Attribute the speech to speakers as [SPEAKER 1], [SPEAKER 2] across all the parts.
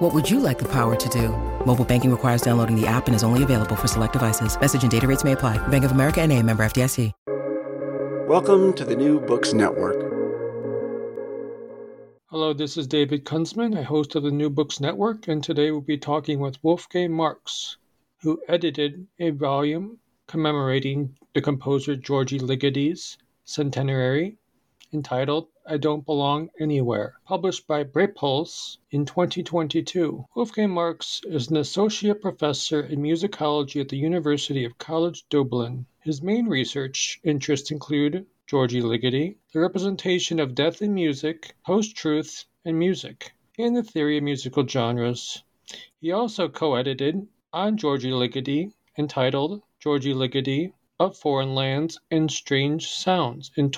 [SPEAKER 1] What would you like the power to do? Mobile banking requires downloading the app and is only available for select devices. Message and data rates may apply. Bank of America and a member FDIC.
[SPEAKER 2] Welcome to the New Books Network.
[SPEAKER 3] Hello, this is David Kunzman, a host of the New Books Network, and today we'll be talking with Wolfgang Marx, who edited a volume commemorating the composer Gyorgy Ligeti's centenary entitled I Don't Belong Anywhere, published by Brepols in 2022. Wolfgang Marx is an associate professor in musicology at the University of College Dublin. His main research interests include Gyorgy Ligeti, the representation of death in music, post-truth, and music, and the theory of musical genres. He also co-edited on Gyorgy Ligeti entitled Gyorgy Ligeti of Foreign Lands and Strange Sounds, in,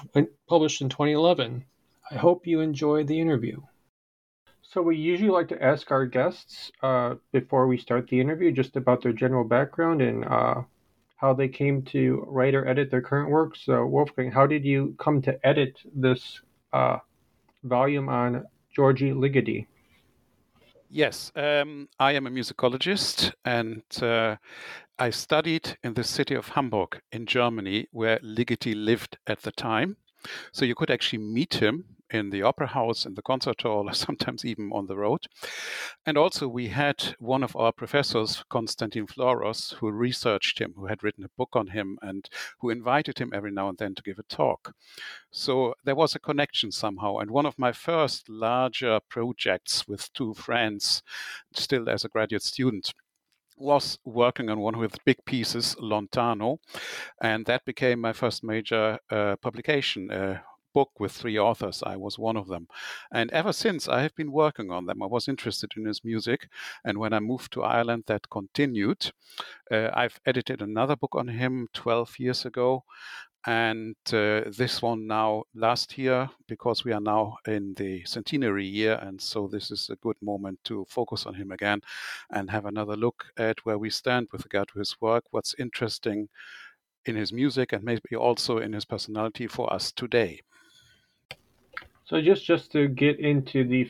[SPEAKER 3] published in 2011. I hope you enjoy the interview. So, we usually like to ask our guests uh, before we start the interview just about their general background and uh, how they came to write or edit their current work. So, Wolfgang, how did you come to edit this uh, volume on Gyorgy Ligeti?
[SPEAKER 4] Yes, um, I am a musicologist and uh, I studied in the city of Hamburg in Germany, where Ligeti lived at the time. So you could actually meet him in the opera house, in the concert hall, or sometimes even on the road. And also, we had one of our professors, Konstantin Floros, who researched him, who had written a book on him, and who invited him every now and then to give a talk. So there was a connection somehow. And one of my first larger projects with two friends, still as a graduate student, was working on one with big pieces, Lontano, and that became my first major uh, publication. A book with three authors. I was one of them. And ever since, I have been working on them. I was interested in his music. And when I moved to Ireland, that continued. Uh, I've edited another book on him 12 years ago and uh, this one now last year because we are now in the centenary year and so this is a good moment to focus on him again and have another look at where we stand with regard to his work what's interesting in his music and maybe also in his personality for us today
[SPEAKER 3] so just just to get into the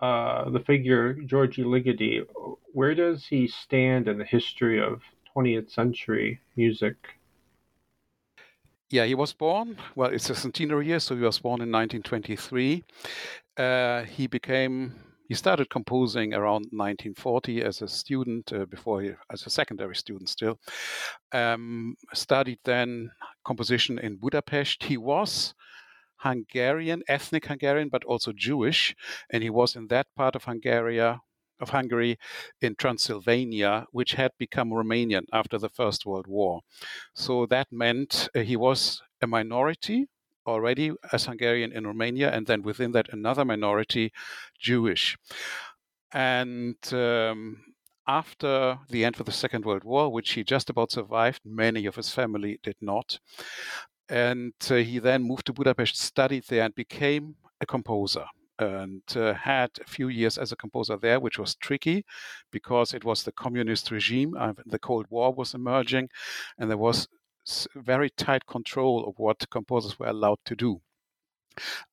[SPEAKER 3] uh, the figure Gyorgy Ligeti, where does he stand in the history of 20th century music
[SPEAKER 4] yeah, he was born, well, it's a centenary year, so he was born in 1923. Uh, he became, he started composing around 1940 as a student, uh, before he, as a secondary student still. Um, studied then composition in Budapest. He was Hungarian, ethnic Hungarian, but also Jewish, and he was in that part of Hungary of Hungary in Transylvania, which had become Romanian after the First World War. So that meant uh, he was a minority already as Hungarian in Romania, and then within that, another minority, Jewish. And um, after the end of the Second World War, which he just about survived, many of his family did not. And uh, he then moved to Budapest, studied there, and became a composer and uh, had a few years as a composer there, which was tricky because it was the communist regime. Uh, the Cold War was emerging, and there was very tight control of what composers were allowed to do.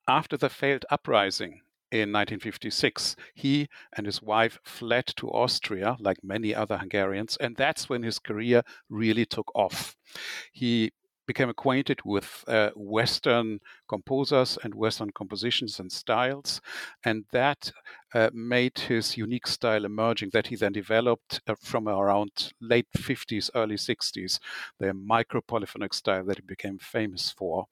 [SPEAKER 4] After the failed uprising in 1956, he and his wife fled to Austria, like many other Hungarians, and that's when his career really took off. He became acquainted with uh, Western composers and Western compositions and styles, and that uh, made his unique style emerging that he then developed uh, from around late 50s, early 60s, the micropolyphonic style that he became famous for.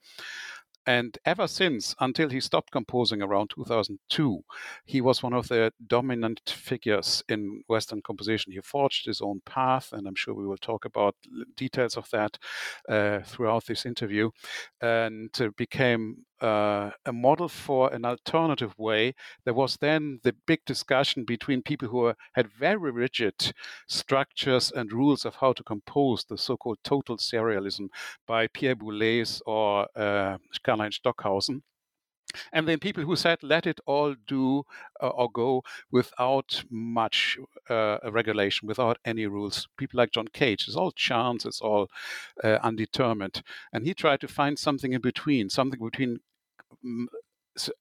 [SPEAKER 4] And ever since, until he stopped composing around 2002, he was one of the dominant figures in Western composition. He forged his own path, and I'm sure we will talk about details of that uh, throughout this interview, and uh, became uh, a model for an alternative way. There was then the big discussion between people who had very rigid structures and rules of how to compose the so-called total serialism by Pierre Boulez or uh, Karl-Heinz Stockhausen and then people who said let it all do uh, or go without much uh, regulation without any rules people like john cage it's all chance it's all uh, undetermined and he tried to find something in between something between mm,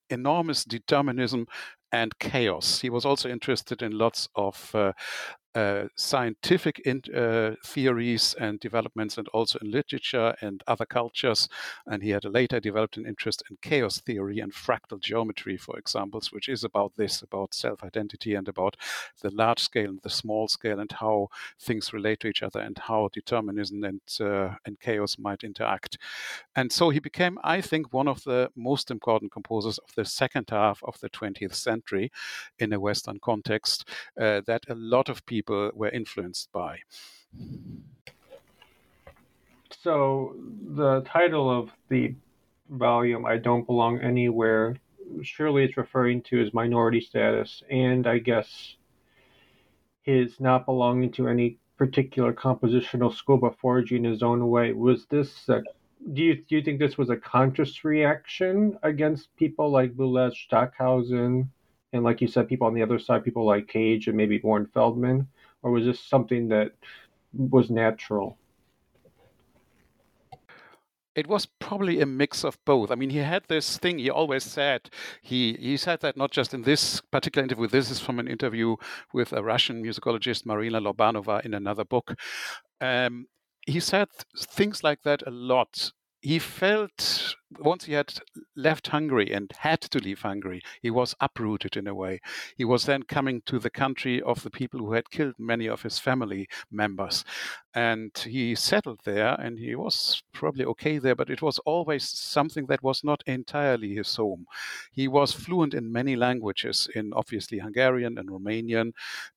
[SPEAKER 4] enormous determinism and chaos. He was also interested in lots of uh, uh, scientific in, uh, theories and developments, and also in literature and other cultures. And he had later developed an interest in chaos theory and fractal geometry, for examples, which is about this, about self-identity and about the large scale and the small scale, and how things relate to each other, and how determinism and uh, and chaos might interact. And so he became, I think, one of the most important composers of the second half of the 20th century in a Western context. Uh, that a lot of people people were influenced by.
[SPEAKER 3] So, the title of the volume, I Don't Belong Anywhere, surely it's referring to his minority status and I guess his not belonging to any particular compositional school but forging his own way. Was this a, do you do you think this was a conscious reaction against people like Boulez, Stockhausen, and like you said, people on the other side, people like Cage and maybe Morton Feldman, or was this something that was natural?
[SPEAKER 4] it was probably a mix of both. I mean, he had this thing he always said. He he said that not just in this particular interview. This is from an interview with a Russian musicologist, Marina Lobanova, in another book. Um, he said things like that a lot he felt once he had left Hungary and had to leave Hungary, he was uprooted in a way. He was then coming to the country of the people who had killed many of his family members. And he settled there and he was probably okay there, but it was always something that was not entirely his home. He was fluent in many languages, in obviously Hungarian and Romanian,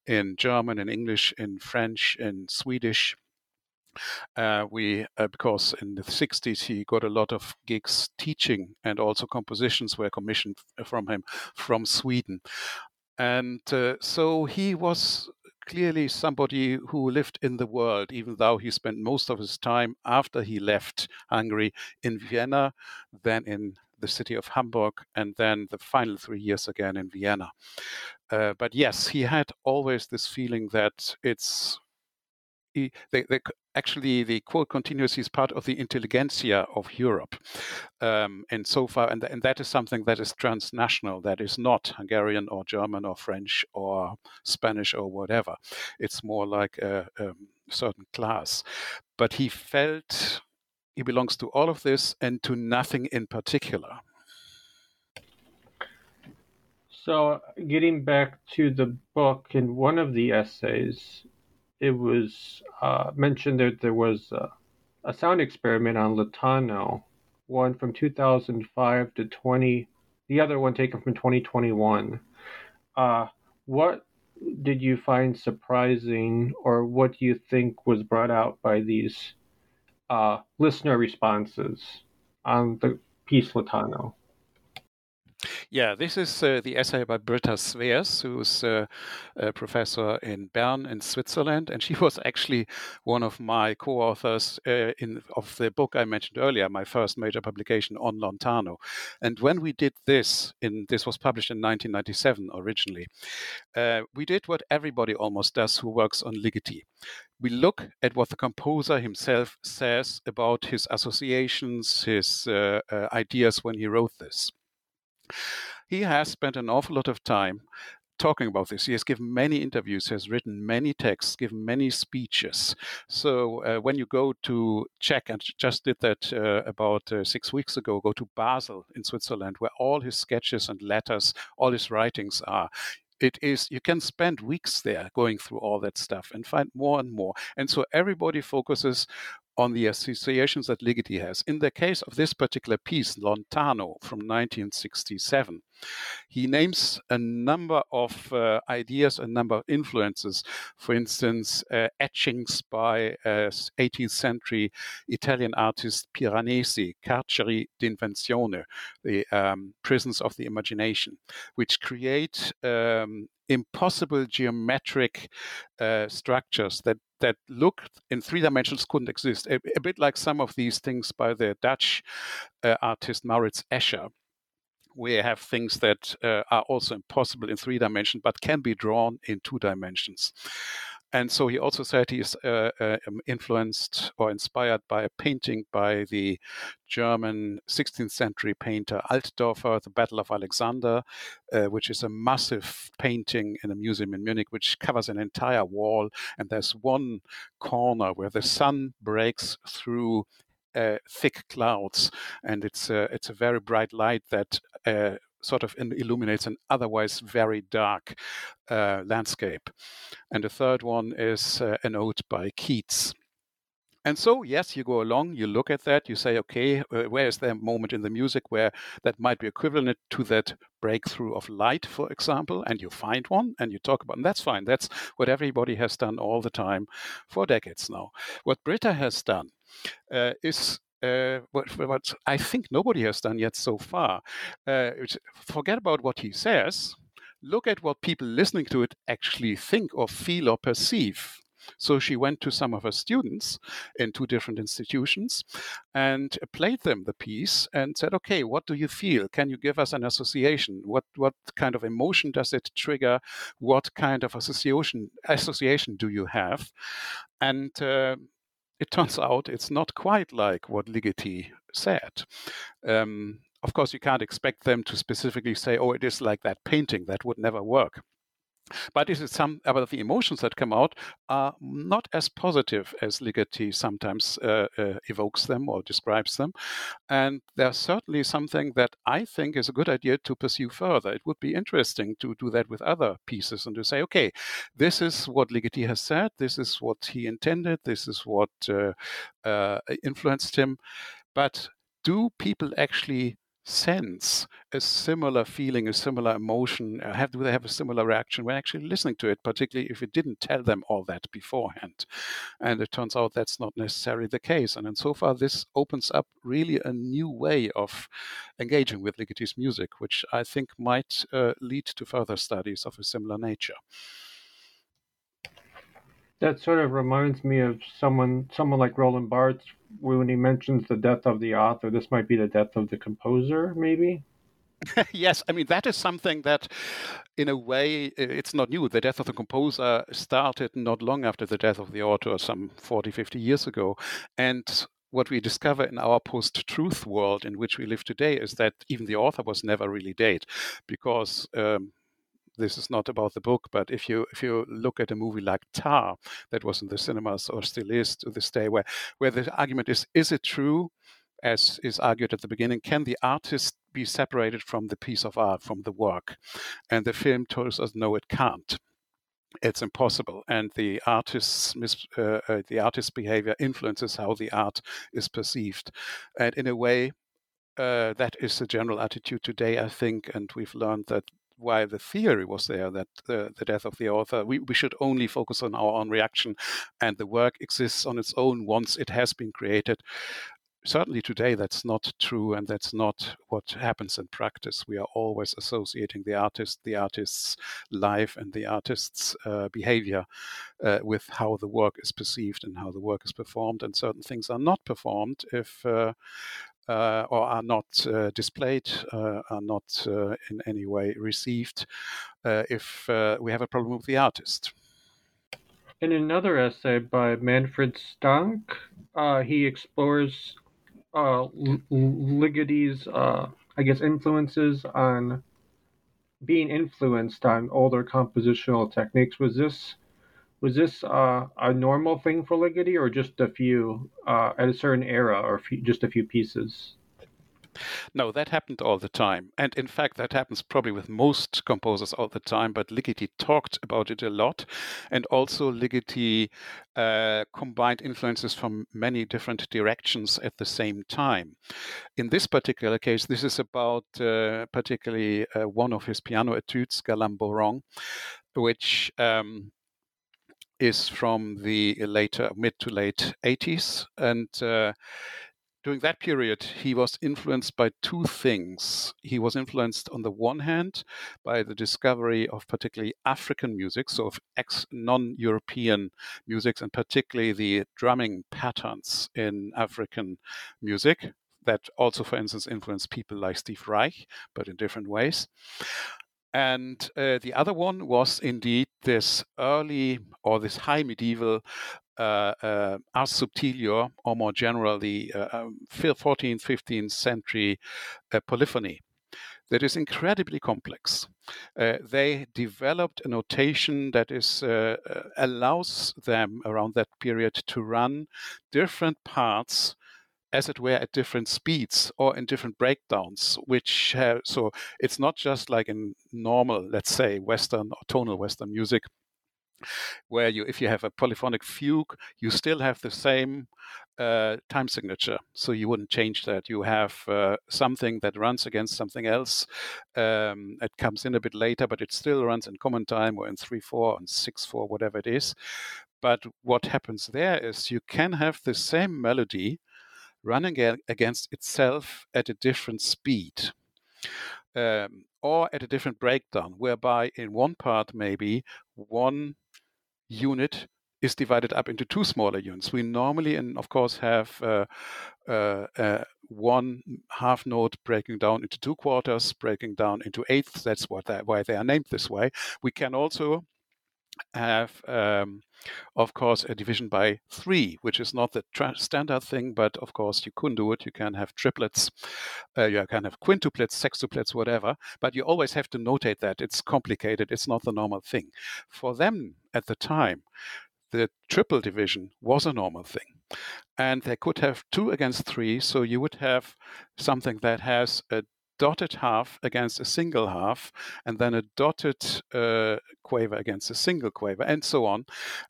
[SPEAKER 4] in German and English, in French and Swedish uh, we uh, because in the 60s he got a lot of gigs teaching and also compositions were commissioned from him from Sweden and uh, so he was clearly somebody who lived in the world, even though he spent most of his time after he left Hungary in Vienna, then in the city of Hamburg, and then the final three years again in Vienna. Uh, but yes, he had always this feeling that it's he, they, they, actually the quote continues he's part of the intelligentsia of Europe. Um, and so far, and, and that is something that is transnational, that is not Hungarian or German or French or Spanish or whatever. It's more like a, a certain class. But he felt he belongs to all of this and to nothing in particular.
[SPEAKER 3] So, getting back to the book, in one of the essays, it was uh, mentioned that there was a, a sound experiment on Lontano, one from 2005 to 20, the other one taken from 2021. Uh, what did you find surprising, or what do you think was brought out by these uh, listener responses on the piece Lontano?
[SPEAKER 4] Yeah, this is uh, the essay by Britta Sweers, who's uh, a professor in Bern in Switzerland, and she was actually one of my co-authors uh, in of the book I mentioned earlier, my first major publication on Lontano. And when we did this, in this was published in 1997 originally, uh, we did what everybody almost does who works on ligeti we look at what the composer himself says about his associations, his uh, uh, ideas when he wrote this. He has spent an awful lot of time talking about this. He has given many interviews, has written many texts, given many speeches. So uh, when you go to check, and just did that uh, about uh, six weeks ago, go to Basel in Switzerland, where all his sketches and letters, all his writings are. It is, you can spend weeks there going through all that stuff and find more and more. And so everybody focuses on the associations that Ligeti has. In the case of this particular piece, Lontano from 1967, he names a number of uh, ideas, a number of influences. For instance, uh, etchings by uh, 18th century Italian artist Piranesi, Carceri d'invenzione, the um, prisons of the imagination, which create um, impossible geometric uh, structures that that look in three dimensions couldn't exist. A, a, bit like some of these things by the Dutch uh, artist Maurits Escher. We have things that uh, are also impossible in three dimensions, but can be drawn in two dimensions. And so he also said he is uh, uh, um, influenced or inspired by a painting by the German 16th century painter Altdorfer, The Battle of Alexander, uh, which is a massive painting in a museum in Munich, which covers an entire wall. And there's one corner where the sun breaks through uh, thick clouds, and it's a, it's a very bright light that uh, sort of illuminates an otherwise very dark uh, landscape. And the third one is uh, an ode by Keats. And so, yes, you go along, you look at that, you say, okay, uh, where is there a moment in the music where that might be equivalent to that breakthrough of light, for example, and you find one and you talk about, and that's fine. That's what everybody has done all the time for decades now. What Britta has done uh, is uh, what, what, I think nobody has done yet so far. Uh, forget about what he says. Look at what people listening to it actually think or feel or perceive. So she went to some of her students in two different institutions and played them the piece and said, "Okay, what do you feel? Can you give us an association? What what kind of emotion does it trigger? What kind of association association do you have?" And uh, it turns out it's not quite like what Ligeti said. Um, of course, you can't expect them to specifically say, "Oh, it is like that painting." That would never work. But some about the emotions that come out are not as positive as Ligeti sometimes uh, uh, evokes them or describes them, and there's certainly something that I think is a good idea to pursue further. It would be interesting to do that with other pieces and to say, okay, this is what Ligeti has said, this is what he intended, this is what uh, uh influenced him, but do people actually sense a similar feeling, a similar emotion, uh, have do they have a similar reaction when actually listening to it, particularly if it didn't tell them all that beforehand. And it turns out that's not necessarily the case. And, and so far, this opens up really a new way of engaging with Ligeti's music, which I think might uh, lead to further studies of a similar nature.
[SPEAKER 3] That sort of reminds me of someone, someone like Roland Barthes, when he mentions the death of the author. This might be the death of the composer, maybe.
[SPEAKER 4] yes, I mean that is something that, in a way, it's not new. The death of the composer started not long after the death of the author, some 40, 50 years ago, and what we discover in our post-truth world in which we live today is that even the author was never really dead, because um, this is not about the book, but if you if you look at a movie like Tar, that was in the cinemas or still is to this day, where where the argument is, is it true, as is argued at the beginning, can the artist be separated from the piece of art, from the work? And the film tells us, no, it can't. It's impossible, and the artist's uh, uh, the artist's behavior influences how the art is perceived, and in a way, uh, that is the general attitude today, I think, and we've learned that why the theory was there that the, the death of the author, we, we should only focus on our own reaction and the work exists on its own once it has been created. Certainly today, that's not true, and that's not what happens in practice. We are always associating the artist, the artist's life, and the artist's uh, behavior uh, with how the work is perceived and how the work is performed. And certain things are not performed if uh, uh, or are not uh, displayed, uh, are not in any way received if we have a problem with the artist.
[SPEAKER 3] In another essay by Manfred Stahnke, he explores uh, Ligeti's, uh, I guess, influences on being influenced on older compositional techniques. Was this was this uh, a normal thing for Ligeti, or just a few uh, at a certain era, or few, just a few pieces?
[SPEAKER 4] No, that happened all the time. And in fact, that happens probably with most composers all the time. But Ligeti talked about it a lot. And also, Ligeti uh, combined influences from many different directions at the same time. In this particular case, this is about uh, particularly uh, one of his piano etudes, Galamb borong, which um, is from the later mid to late 80s. And uh, during that period, he was influenced by two things. He was influenced, on the one hand, by the discovery of particularly African music, so of ex non European musics, and particularly the drumming patterns in African music. That also, for instance, influenced people like Steve Reich, but in different ways. And uh, the other one was indeed this early or this high medieval uh, uh, ars subtilior, or more generally, uh, 14th, um, 15th century uh, polyphony that is incredibly complex. Uh, they developed a notation that is uh, allows them around that period to run different parts as it were at different speeds or in different breakdowns which have, so it's not just like in normal let's say western or tonal western music where you if you have a polyphonic fugue you still have the same uh, time signature. So you wouldn't change that. You have uh, something that runs against something else um, it comes in a bit later but it still runs in common time or in 3-4 and 6-4 whatever it is. But what happens there is you can have the same melody running against itself at a different speed um, or at a different breakdown whereby in one part maybe one unit is divided up into two smaller units. We normally, and of course, have uh, uh, uh, one half note breaking down into two quarters, breaking down into eighths. That's what they, why they are named this way. We can also have, um, of course, a division by three, which is not the tra- standard thing, but of course you can do it. You can have triplets, uh, you can have quintuplets, sextuplets, whatever, but you always have to notate that. It's complicated, it's not the normal thing. For them at the time, the triple division was a normal thing. And they could have two against three, so you would have something that has a dotted half against a single half, and then a dotted uh, quaver against a single quaver, and so on.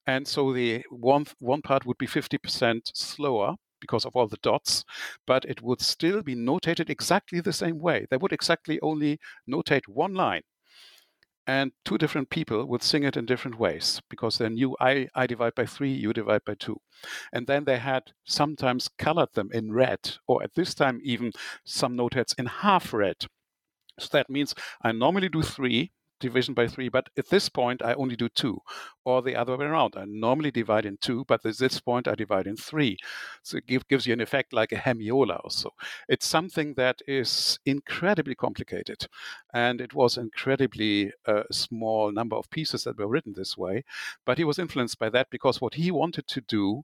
[SPEAKER 4] And so the one one part would be 50% slower because of all the dots, but it would still be notated exactly the same way. They would exactly only notate one line and two different people would sing it in different ways because they knew I, I divide by three, you divide by two. And then they had sometimes colored them in red, or at this time, even some noteheads in half red. So that means I normally do three, division by three, but at this point I only do two, or the other way around. I normally divide in two, but at this point I divide in three. So it give, gives you an effect like a hemiola or so. It's something that is incredibly complicated, and it was incredibly uh, small number of pieces that were written this way. But he was influenced by that because what he wanted to do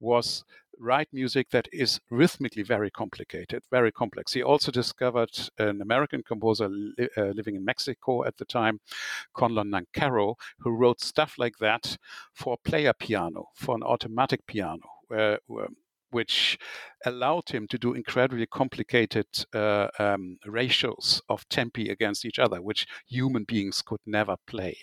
[SPEAKER 4] was write music that is rhythmically very complicated, very complex. He also discovered an American composer li- uh, living in Mexico at the time, Conlon Nancarrow, who wrote stuff like that for player piano, for an automatic piano, where, where which allowed him to do incredibly complicated uh, um, ratios of tempi against each other, which human beings could never play.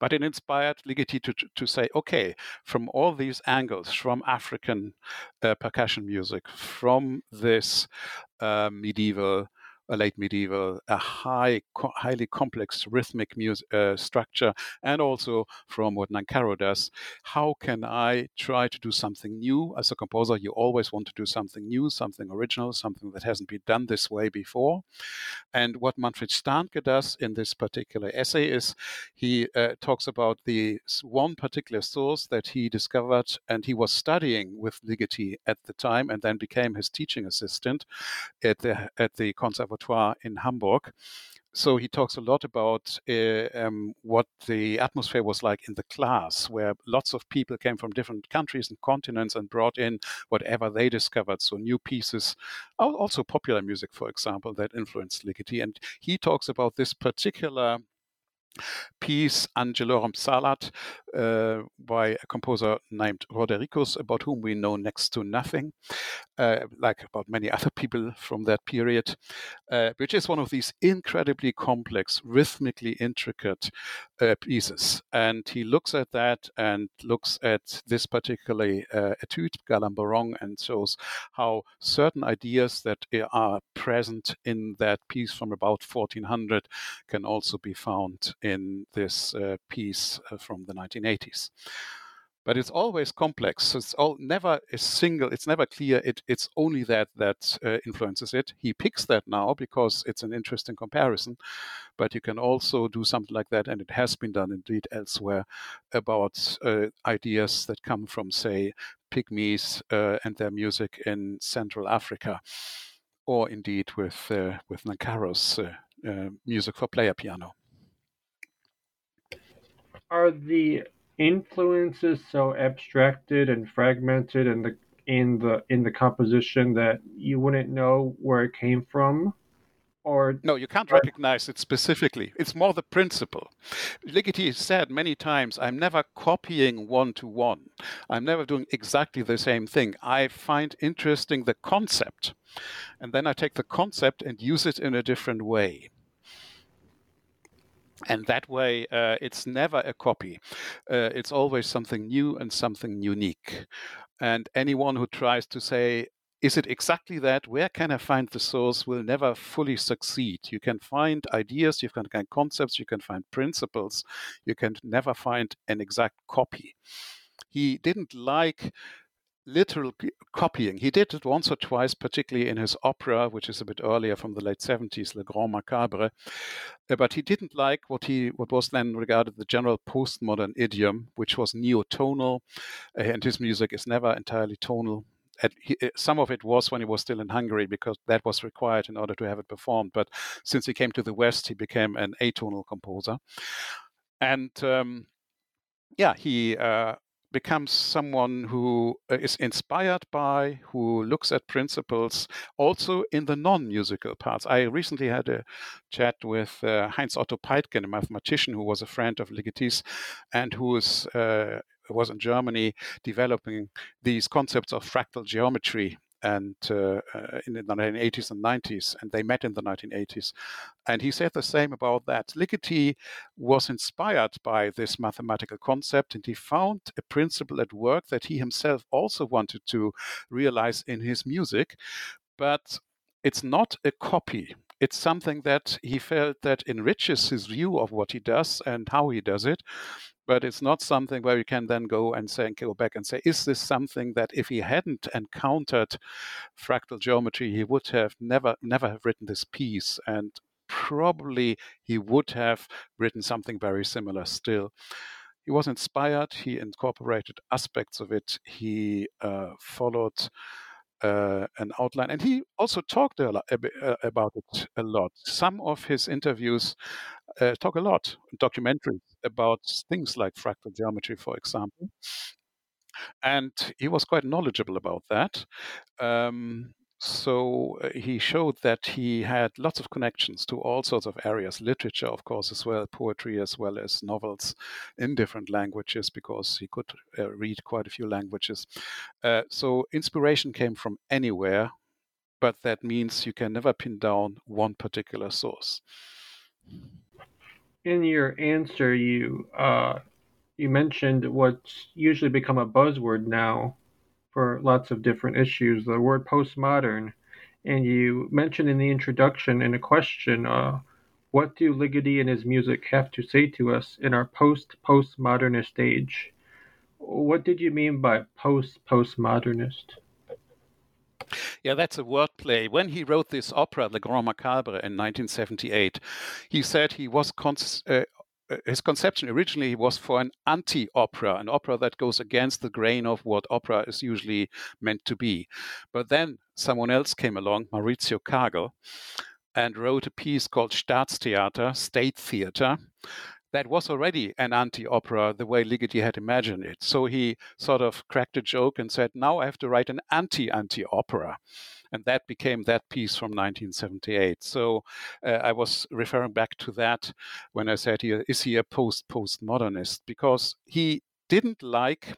[SPEAKER 4] But it inspired Ligeti to, to say, okay, from all these angles, from African uh, percussion music, from this uh, medieval a late medieval, a high, co- highly complex rhythmic music uh, structure, and also from what Nancarrow does. How can I try to do something new? As a composer, you always want to do something new, something original, something that hasn't been done this way before. And what Manfred Stahnke does in this particular essay is he uh, talks about the one particular source that he discovered, and he was studying with Ligeti at the time, and then became his teaching assistant at the at the Conservatoire Conservatoire in Hamburg. So he talks a lot about uh, um, what the atmosphere was like in the class, where lots of people came from different countries and continents and brought in whatever they discovered. So new pieces, also popular music, for example, that influenced Ligeti. And he talks about this particular piece Angelorum psalat, uh, by a composer named Rodericus, about whom we know next to nothing, uh, like about many other people from that period, uh, which is one of these incredibly complex, rhythmically intricate uh, pieces. And he looks at that and looks at this particular uh, etude, Galamb borong, and shows how certain ideas that are present in that piece from about 1400 can also be found in this uh, piece from the 1980s but it's always complex. it's all never a single. It's never clear. It, it's only that that uh, influences it. He picks that now because it's an interesting comparison, but you can also do something like that, and it has been done indeed elsewhere about uh, ideas that come from, say, Pygmies uh, and their music in Central Africa, or indeed with uh, with Nancarrow's uh, uh, music for player piano.
[SPEAKER 3] Are the influences so abstracted and fragmented in the in the in the composition that you wouldn't know where it came from? Or
[SPEAKER 4] no you can't recognize it specifically. It's more the principle. Ligeti said many times i'm never copying one to one i'm never doing exactly the same thing. I find interesting the concept and then i take the concept and use it in a different way and that way uh, it's never a copy. Uh, it's always something new and something unique. And anyone who tries to say is it exactly that? Where can i find the source? will never fully succeed. You can find ideas you can find concepts you can find principles. You can never find an exact copy. He didn't like literal copying. He did it once or twice, particularly in his opera, which is a bit earlier from the late 70s, Le Grand Macabre. Uh, but he didn't like what he what was then regarded the general postmodern idiom, which was neotonal, uh, and his music is never entirely tonal. He, uh, some of it was when he was still in Hungary because that was required in order to have it performed. But since he came to the West, he became an atonal composer. And um, yeah, he becomes someone who uh, inspired by, who looks at principles also in the non musical parts. I recently had a chat with uh, Heinz Otto Peitgen, a mathematician who was a friend of Ligetis and who is, uh, was in Germany developing these concepts of fractal geometry and uh, uh, in the 1980s and 90s, and they met in the 1980s. And he said the same about that. Ligeti was inspired by this mathematical concept, and he found a principle at work that he himself also wanted to realize in his music, but it's not a copy it's something that he felt that enriches his view of what he does and how he does it but it's not something where you can then go and say and go back and say is this something that if he hadn't encountered fractal geometry he would have never never have written this piece and probably he would have written something very similar still he was inspired he incorporated aspects of it he uh, followed uh, an outline. And he also talked a lot, uh, about it a lot. Some of his interviews uh, talk a lot, documentaries about things like fractal geometry, for example. And he was quite knowledgeable about that. Um, so uh, he showed that he had lots of connections to all sorts of areas, literature, of course, as well, poetry, as well as novels in different languages, because he could uh, read quite a few languages. Uh, so inspiration came from anywhere, but that means you can never pin down one particular source.
[SPEAKER 3] In your answer, you uh, you mentioned what's usually become a buzzword now for lots of different issues, the word postmodern. And you mentioned in the introduction in a question, uh, what do Ligeti and his music have to say to us in our post postmodernist age? What did you mean by post postmodernist?
[SPEAKER 4] Yeah, that's a wordplay. When he wrote this opera, Le Grand Macabre, in 1978, he said he was cons- uh, uh, his conception originally was for an anti-opera, an opera that goes against the grain of what opera is usually meant to be. But then someone else came along, Mauricio Kagel, and wrote a piece called Staatstheater, State Theater, that was already an anti-opera the way Ligeti had imagined it. So he sort of cracked a joke and said, "Now I have to write an anti-anti-opera." and that became that piece from 1978. So uh, I was referring back to that when I said, is he a post postmodernist? Because he didn't like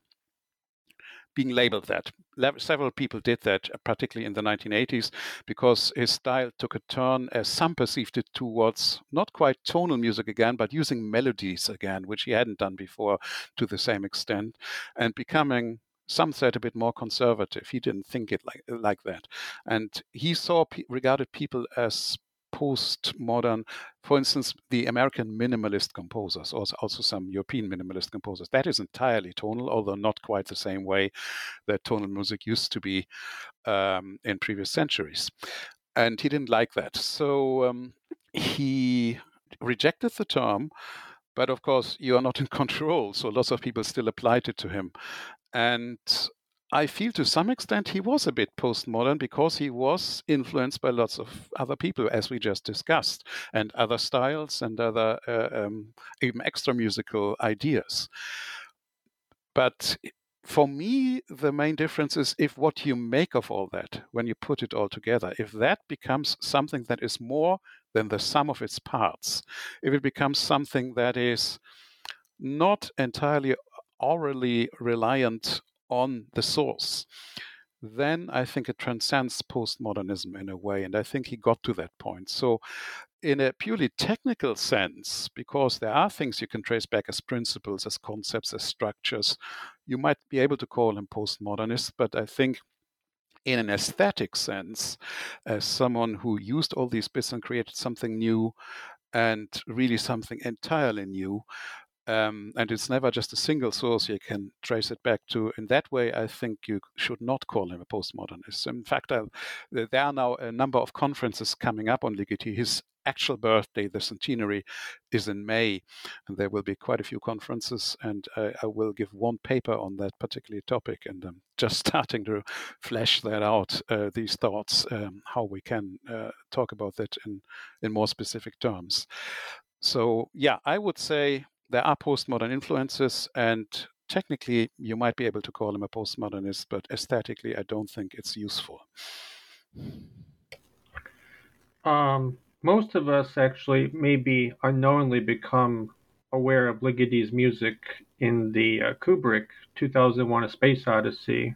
[SPEAKER 4] being labeled that. Several people did that, uh, particularly in the 1980s, because his style took a turn, as some perceived it, towards not quite tonal music again, but using melodies again, which he hadn't done before to the same extent, and becoming some said a bit more conservative. He didn't think it like like that, and he saw regarded people as postmodern, for instance, the American minimalist composers, or also some European minimalist composers. That is entirely tonal, although not quite the same way that tonal music used to be um, in previous centuries. And he didn't like that. So um, he rejected the term. But of course, you are not in control. So lots of people still applied it to him. And I feel to some extent he was a bit postmodern because he was influenced by lots of other people, as we just discussed, and other styles and other uh, um, even extra musical ideas. But for me, the main difference is if what you make of all that, when you put it all together, if that becomes something that is more than the sum of its parts, if it becomes something that is not entirely orally reliant on the source, then I think it transcends postmodernism in a way. And I think he got to that point. So, in a purely technical sense, because there are things you can trace back as principles, as concepts, as structures, you might be able to call him postmodernist. But I think in an aesthetic sense, as someone who used all these bits and created something new and really something entirely new, um, and it's never just a single source you can trace it back to. In that way, I think you should not call him a postmodernist. In fact, I'll, there are now a number of conferences coming up on Ligeti. His actual birthday, the centenary, is in May, and there will be quite a few conferences. And I, I will give one paper on that particular topic, and I'm just starting to flesh that out. Uh, these thoughts, um, how we can uh, talk about that in in more specific terms. So yeah, I would say there are postmodern influences, and technically you might be able to call him a postmodernist, but aesthetically, I don't think it's useful.
[SPEAKER 3] Um, most of us actually maybe unknowingly become aware of Ligeti's music in the uh, Kubrick 2001: A Space Odyssey.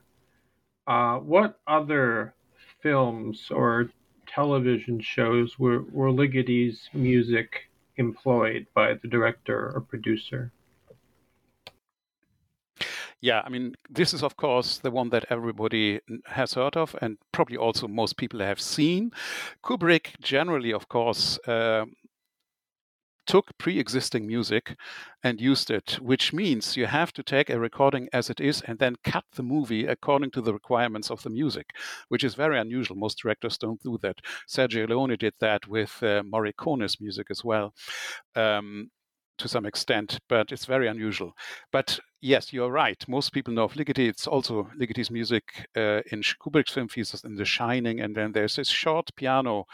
[SPEAKER 3] Uh, what other films or television shows were, were Ligeti's music employed by the director or producer?
[SPEAKER 4] Yeah, I mean, this is, of course, the one that everybody has heard of, and probably also most people have seen. Kubrick, generally, of course, uh, took pre-existing music and used it, which means you have to take a recording as it is and then cut the movie according to the requirements of the music, which is very unusual. Most directors don't do that. Sergio Leone did that with uh, Morricone's music as well. Um, to some extent, but it's very unusual. But yes, you're right. Most people know of Ligeti. It's also Ligeti's music uh, in Kubrick's film features in The Shining, and then there's this short piano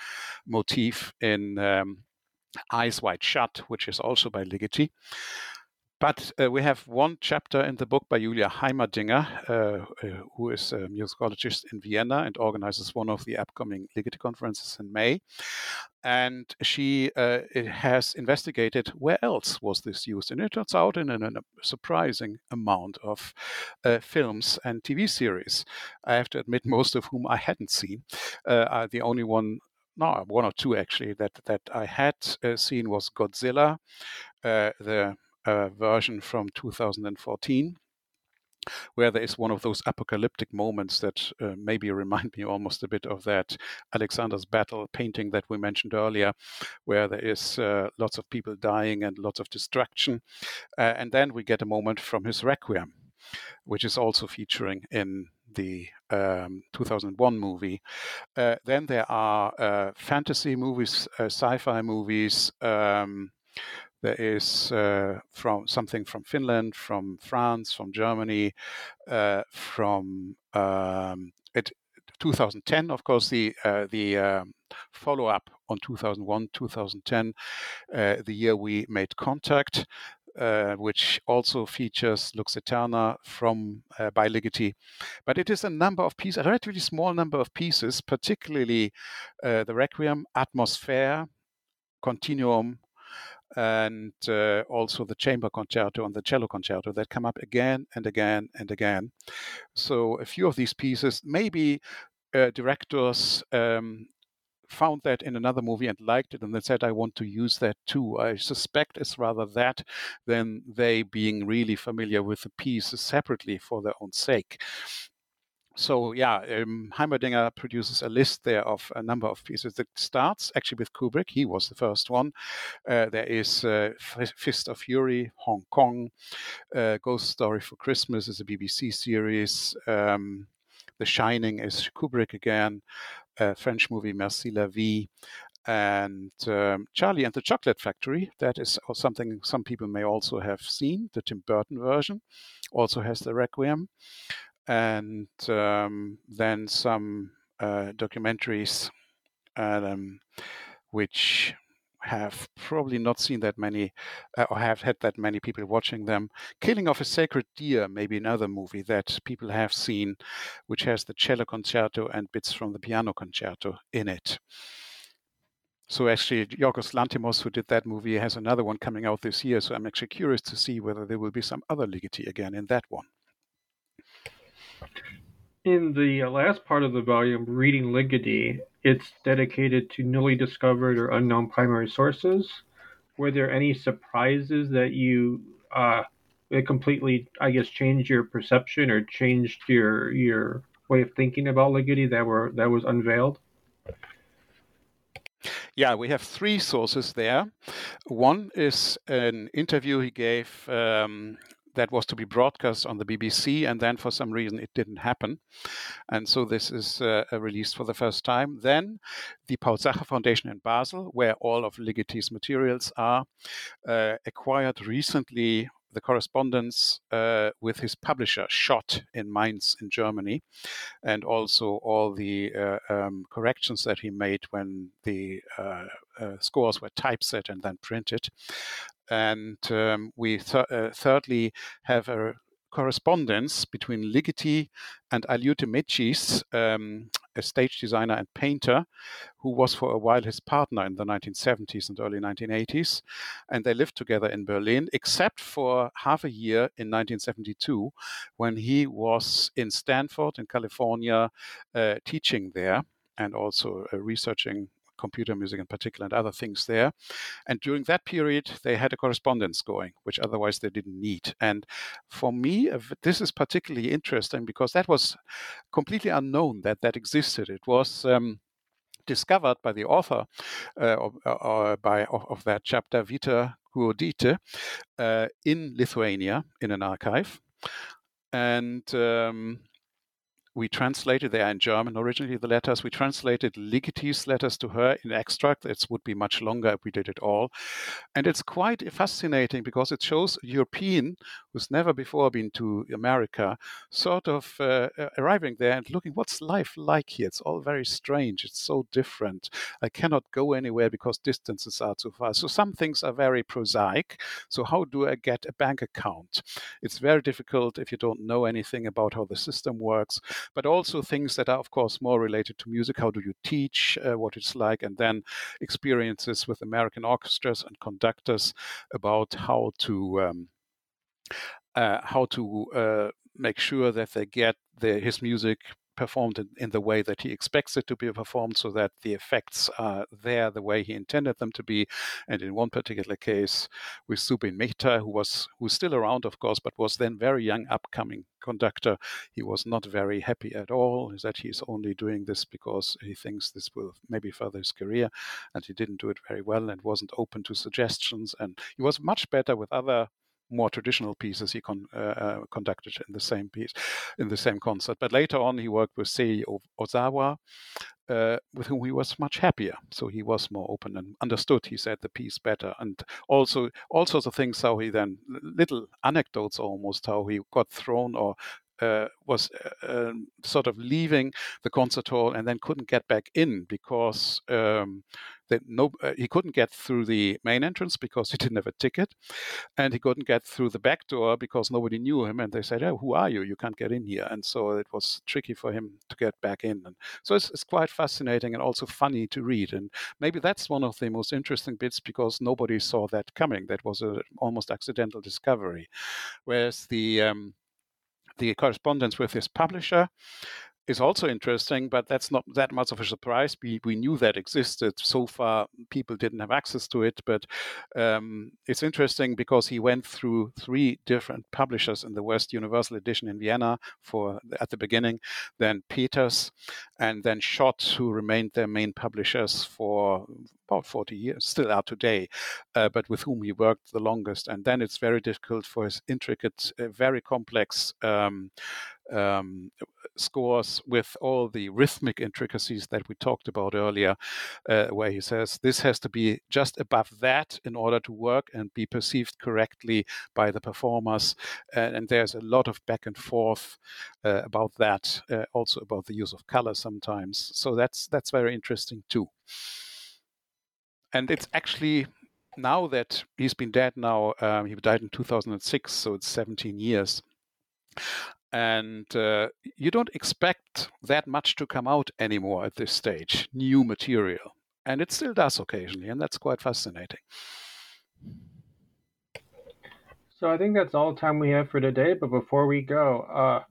[SPEAKER 4] motif in um, Eyes Wide Shut, which is also by Ligeti. But uh, we have one chapter in the book by Julia Heimerdinger, uh, uh, who is a musicologist in Vienna and organizes one of the upcoming Ligeti conferences in May. And she uh, has investigated where else was this used. And it turns out in, a surprising amount of uh, films and TV series. I have to admit, most of whom I hadn't seen. The only one no, one or two actually that that I had uh, seen was Godzilla, uh, the uh, version from 2014 where there is one of those apocalyptic moments that uh, maybe remind me almost a bit of that Alexander's Battle painting that we mentioned earlier, where there is uh, lots of people dying and lots of destruction. Uh, and then we get a moment from his Requiem, which is also featuring in the um, 2001 movie. Uh, then there are uh, fantasy movies, uh, sci-fi movies. Um, there is uh, from something from Finland, from France, from Germany, uh, from um, it, 2010. Of course, the uh, the um, follow-up on 2001, 2010, the year we made contact uh, which also features Lux Aeterna from uh. But it is a number of pieces, a relatively small number of pieces, particularly uh, the Requiem, Atmosphere, Continuum, and uh, also the chamber concerto and the cello concerto that come up again and again and again. So a few of these pieces, maybe uh, directors um, found that in another movie and liked it and then said i want to use that too i suspect it's rather that than they being really familiar with the piece separately for their own sake so yeah, um, Heimerdinger produces a list there of a number of pieces that starts actually with Kubrick. He was the first one. Uh, there is uh, Fist of Fury, Hong Kong. Uh, Ghost Story for Christmas is a BBC series. Um, the Shining is Kubrick again. French movie Merci la Vie, and um, Charlie and the Chocolate Factory. That is something some people may also have seen. The Tim Burton version also has the Requiem, and um, then some uh, documentaries, um, which have probably not seen that many uh, or have had that many people watching them. Killing of a Sacred Deer, maybe another movie that people have seen, which has the cello concerto and bits from the piano concerto in it. So actually, Yorgos Lanthimos, who did that movie, has another one coming out this year. So I'm actually curious to see whether there will be some other Ligeti again in that one.
[SPEAKER 3] In the last part of the volume, Reading Ligeti, it's dedicated to newly discovered or unknown primary sources. Were there any surprises that you uh, it completely, I guess, changed your perception or changed your your way of thinking about Ligeti that were that was unveiled?
[SPEAKER 4] Yeah, we have three sources there. One is an interview he gave um, that was to be broadcast on the BBC, and then for some reason it didn't happen. And so this is uh, released for the first time. Then the Paul Sacher Foundation in Basel, where all of Ligeti's materials are, uh, acquired recently the correspondence uh, with his publisher, Schott, in Mainz, in Germany, and also all the uh, um, corrections that he made when the uh, uh scores were typeset and then printed. And um, we th- uh, thirdly have a correspondence between Ligeti and Aliute Mecys, um, a stage designer and painter, who was for a while his partner in the 1970s and early 1980s. And they lived together in Berlin, except for half a year in 1972 when he was in Stanford in California uh, teaching there and also uh, researching computer music in particular, and other things there. And during that period, they had a correspondence going, which otherwise they didn't need. And for me, this is particularly interesting because that was completely unknown that that existed. It was. Um, discovered by the author uh, or, or by of, of, that chapter, Vita Gruodytė, uh, in Lithuania in an archive. And um, we translated, they are in German originally, the letters. We translated Ligeti's letters to her in extract. It would be much longer if we did it all. And it's quite fascinating because it shows a European who's never before been to America sort of uh, arriving there and looking, what's life like here? It's all very strange. It's so different. I cannot go anywhere because distances are too far. So some things are very prosaic. So, how do I get a bank account? It's very difficult if you don't know anything about how the system works but also things that are, of course, more related to music. How do you teach uh, what it's like? And then experiences with American orchestras and conductors about how to. Um, uh, how to uh, make sure that they get the, his music performed in, in, the way that he expects it to be performed so that the effects are there the way he intended them to be. And in one particular case with Zubin Mehta, who was who's still around, of course, but was then very young, upcoming conductor, he was not very happy at all that he's only doing this because he thinks this will maybe further his career. And he didn't do it very well and wasn't open to suggestions. And he was much better with other more traditional pieces he con, uh, uh, conducted in the same piece, in the same concert. But later on, he worked with Seiji Ozawa, uh, with whom he was much happier. So he was more open and understood, he said, the piece better. And also all sorts of things, how he then, little anecdotes almost, how he got thrown or uh, was uh, um, sort of leaving the concert hall and then couldn't get back in because um, that no, uh, he couldn't get through the main entrance because he didn't have a ticket, and he couldn't get through the back door because nobody knew him. And they said, "Oh, who are you? You can't get in here." And so it was tricky for him to get back in. And so it's, it's quite fascinating and also funny to read. And maybe that's one of the most interesting bits because nobody saw that coming. That was an almost accidental discovery. Whereas the um, the correspondence with his publisher is also interesting, but that's not that much of a surprise. We we knew that existed. So far, people didn't have access to it, but um, it's interesting because he went through three different publishers in the West: Universal Edition in Vienna for at the beginning, then Peters, and then Schott, who remained their main publishers for about 40 years, still are today, uh, but with whom he worked the longest. And then it's very difficult for his intricate, uh, very complex um, um, scores with all the rhythmic intricacies that we talked about earlier, uh, where he says this has to be just above that in order to work and be perceived correctly by the performers. And, and there's a lot of back and forth uh, about that, uh, also about the use of color sometimes. So that's that's very interesting too. And it's actually now that he's been dead now, um, he died in 2006, so it's 17 years. And uh, you don't expect that much to come out anymore at this stage new material. And it still does occasionally and that's quite fascinating.
[SPEAKER 3] So i think that's all the time we have for today but before we go uh,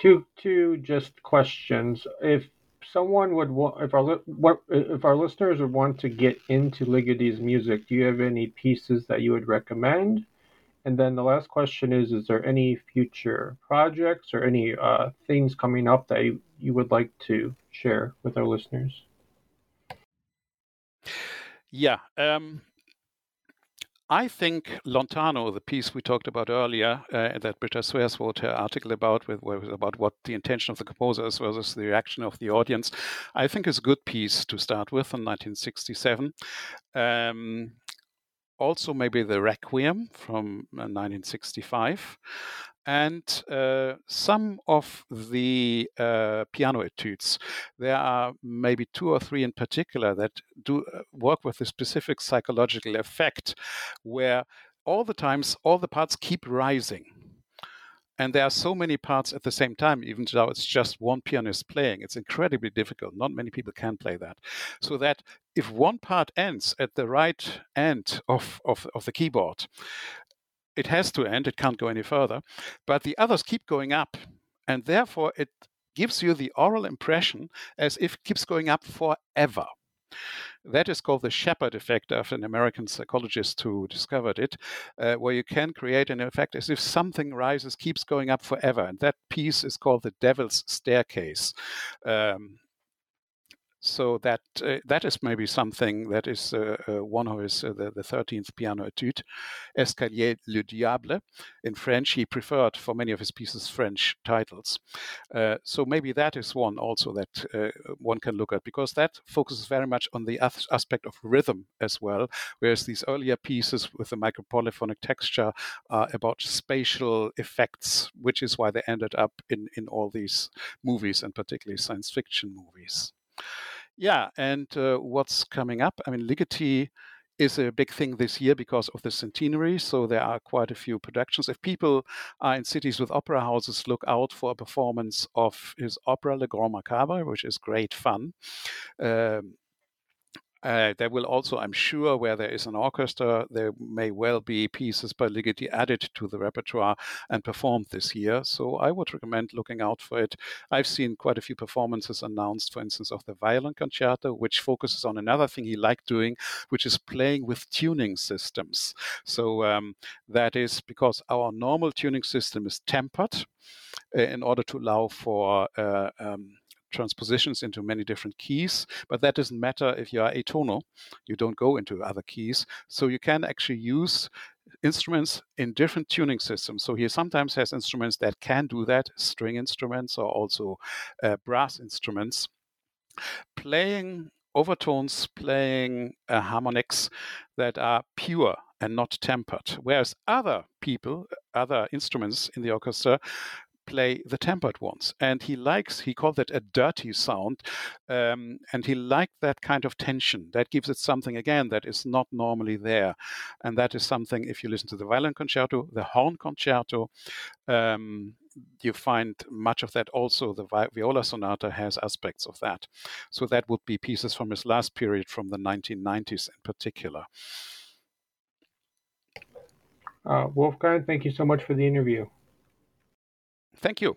[SPEAKER 3] two two just questions. If someone would want if our what if our listeners would want to get into Ligeti's music do you have any pieces that you would recommend and then the last question is Is there any future projects or any uh, things coming up that you, you would like to share with our listeners?
[SPEAKER 4] Yeah. Um, I think Lontano, the piece we talked about earlier, uh, that Britta Sweers wrote her article about, with, about what the intention of the composer is versus the reaction of the audience, I think is a good piece to start with in 1967. Um, also maybe the Requiem from 1965, uh, and uh, some of the uh, piano etudes. There are maybe two or three in particular that do uh, work with a specific psychological effect where all the times all the parts keep rising. And there are so many parts at the same time even though it's just one pianist playing. It's incredibly difficult. Not many people can play that. So that if one part ends at the right end of, of, of the keyboard it has to end it can't go any further but the others keep going up and therefore it gives you the oral impression as if it keeps going up forever that is called the Shepard effect of an American psychologist who discovered it, uh, where you can create an effect as if something rises, keeps going up forever. And that piece is called the Devil's Staircase. Um, so that uh, that is maybe something that is uh, uh, one of his uh, the, the 13th piano etude escalier du diable. In french he preferred for many of his pieces french titles. Uh, so maybe that is one also that uh, one can look at because that focuses very much on the aspect of rhythm as well whereas these earlier pieces with the micropolyphonic texture are about spatial effects which is why they ended up in in all these movies and particularly science fiction movies yeah, and uh, what's coming up? I mean, Ligeti is a big thing this year because of the centenary. So there are quite a few productions. If people are in cities with opera houses, look out for a performance of his opera Le Grand Macabre, which is great fun. Um, uh, there will also, I'm sure, where there is an orchestra, there may well be pieces by Ligeti added to the repertoire and performed this year. So I would recommend looking out for it. I've seen quite a few performances announced, for instance, of the violin concerto, which focuses on another thing he liked doing, which is playing with tuning systems. So um, that is because our normal tuning system is tempered uh, in order to allow for uh, um, transpositions into many different keys, but that doesn't matter if you are atonal. You don't go into other keys. So you can actually use instruments in different tuning systems. So he sometimes has instruments that can do that, string instruments or also uh, brass instruments. Playing overtones, playing uh, harmonics that are pure and not tempered. Whereas other people, other instruments in the orchestra play the tempered ones. And he likes, he called it a dirty sound. Um, and he liked that kind of tension. That gives it something, again, that is not normally there. And that is something, if you listen to the violin concerto, the horn concerto, um, you find much of that also. The viola sonata has aspects of that. So that would be pieces from his last period, from the 1990s in particular.
[SPEAKER 3] Uh, Wolfgang, thank you so much for the interview.
[SPEAKER 4] Thank you.